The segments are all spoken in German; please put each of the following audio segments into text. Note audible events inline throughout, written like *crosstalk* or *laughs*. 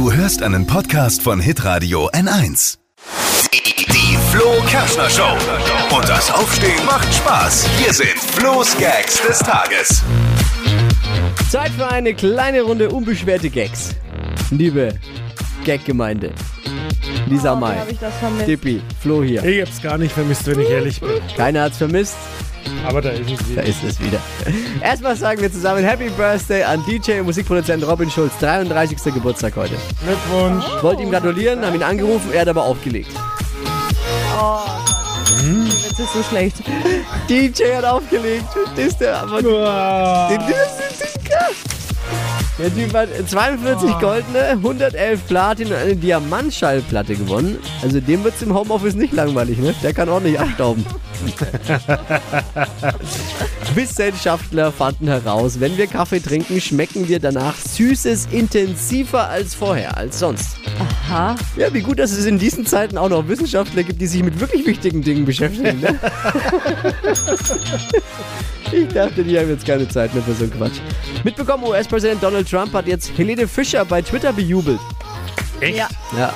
Du hörst einen Podcast von Hitradio N1. Die, Flo Kerschner Show. Und das Aufstehen macht Spaß. Hier sind Flo's Gags des Tages. Zeit für eine kleine Runde unbeschwerte Gags. Liebe Gag-Gemeinde. Lisa May, Habe ich das vermisst? Dippi, Flo hier. Ich hab's gar nicht vermisst, wenn ich ehrlich bin. Keiner hat's vermisst, Aber da ist es da wieder. ist es wieder. *laughs* Erstmal sagen wir zusammen Happy Birthday an DJ und Musikproduzent Robin Schulz, 33. Geburtstag heute. Glückwunsch. Ich wollte ihm gratulieren, haben ihn angerufen, er hat aber aufgelegt. Oh, Jetzt ist so schlecht. *laughs* DJ hat aufgelegt, verstehst du? Aber Uah. Den- das ist krass. Der Typ hat 42 goldene, 111 Platin und eine Diamantschallplatte gewonnen. Also dem wird's im Homeoffice nicht langweilig, ne? Der kann ordentlich abstauben. *laughs* Wissenschaftler fanden heraus, wenn wir Kaffee trinken, schmecken wir danach Süßes intensiver als vorher, als sonst. Aha. Ja, wie gut, dass es in diesen Zeiten auch noch Wissenschaftler gibt, die sich mit wirklich wichtigen Dingen beschäftigen. Ne? *laughs* ich dachte, die haben jetzt keine Zeit mehr für so einen Quatsch. Mitbekommen, US-Präsident Donald Trump hat jetzt Helene Fischer bei Twitter bejubelt. Echt? Ja. Ja,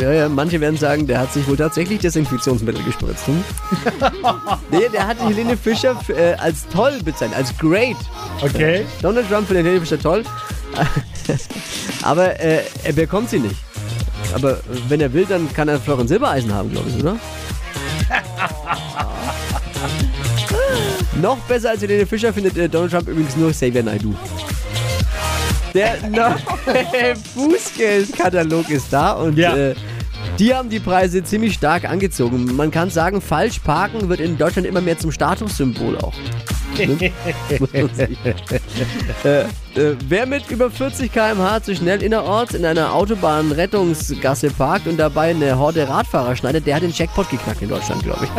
ja, ja, manche werden sagen, der hat sich wohl tatsächlich Desinfektionsmittel gespritzt. Hm? *laughs* nee, der hat Helene Fischer äh, als toll bezeichnet, als great. Okay. Donald Trump findet Helene Fischer toll, *laughs* aber äh, er bekommt sie nicht. Aber äh, wenn er will, dann kann er Florian Silbereisen haben, glaube ich, oder? *laughs* Noch besser als Helene Fischer findet äh, Donald Trump übrigens nur Xavier Naidoo. Der neue *laughs* Fußgeldkatalog ist da und Ja. äh, die haben die Preise ziemlich stark angezogen. Man kann sagen, falsch parken wird in Deutschland immer mehr zum Statussymbol auch. Ne? *laughs* Äh, äh, wer mit über 40 km/h zu schnell innerorts in einer Autobahnrettungsgasse parkt und dabei eine Horde Radfahrer schneidet, der hat den Jackpot geknackt in Deutschland, glaube ich.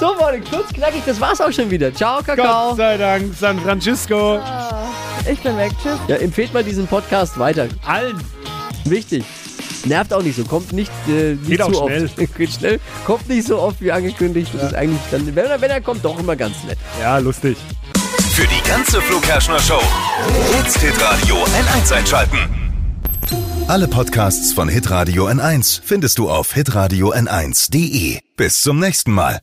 So, Freunde, kurz knackig, das war's auch schon wieder. Ciao, Kakao. Gott sei Dank, San Francisco. Ich bin weg. Tschüss. Ja, empfehlt mal diesen Podcast weiter. Allen. Wichtig. Nervt auch nicht so, kommt nicht, äh, nicht Geht auch zu schnell. oft. *laughs* Geht schnell, kommt nicht so oft wie angekündigt. Das ist eigentlich dann, wenn er, wenn er kommt, doch immer ganz nett. Ja, lustig. Für die ganze Flo Kerschner Show. Jetzt Hitradio N1 einschalten. Alle Podcasts von Hitradio N1 findest du auf hitradio n1.de. Bis zum nächsten Mal.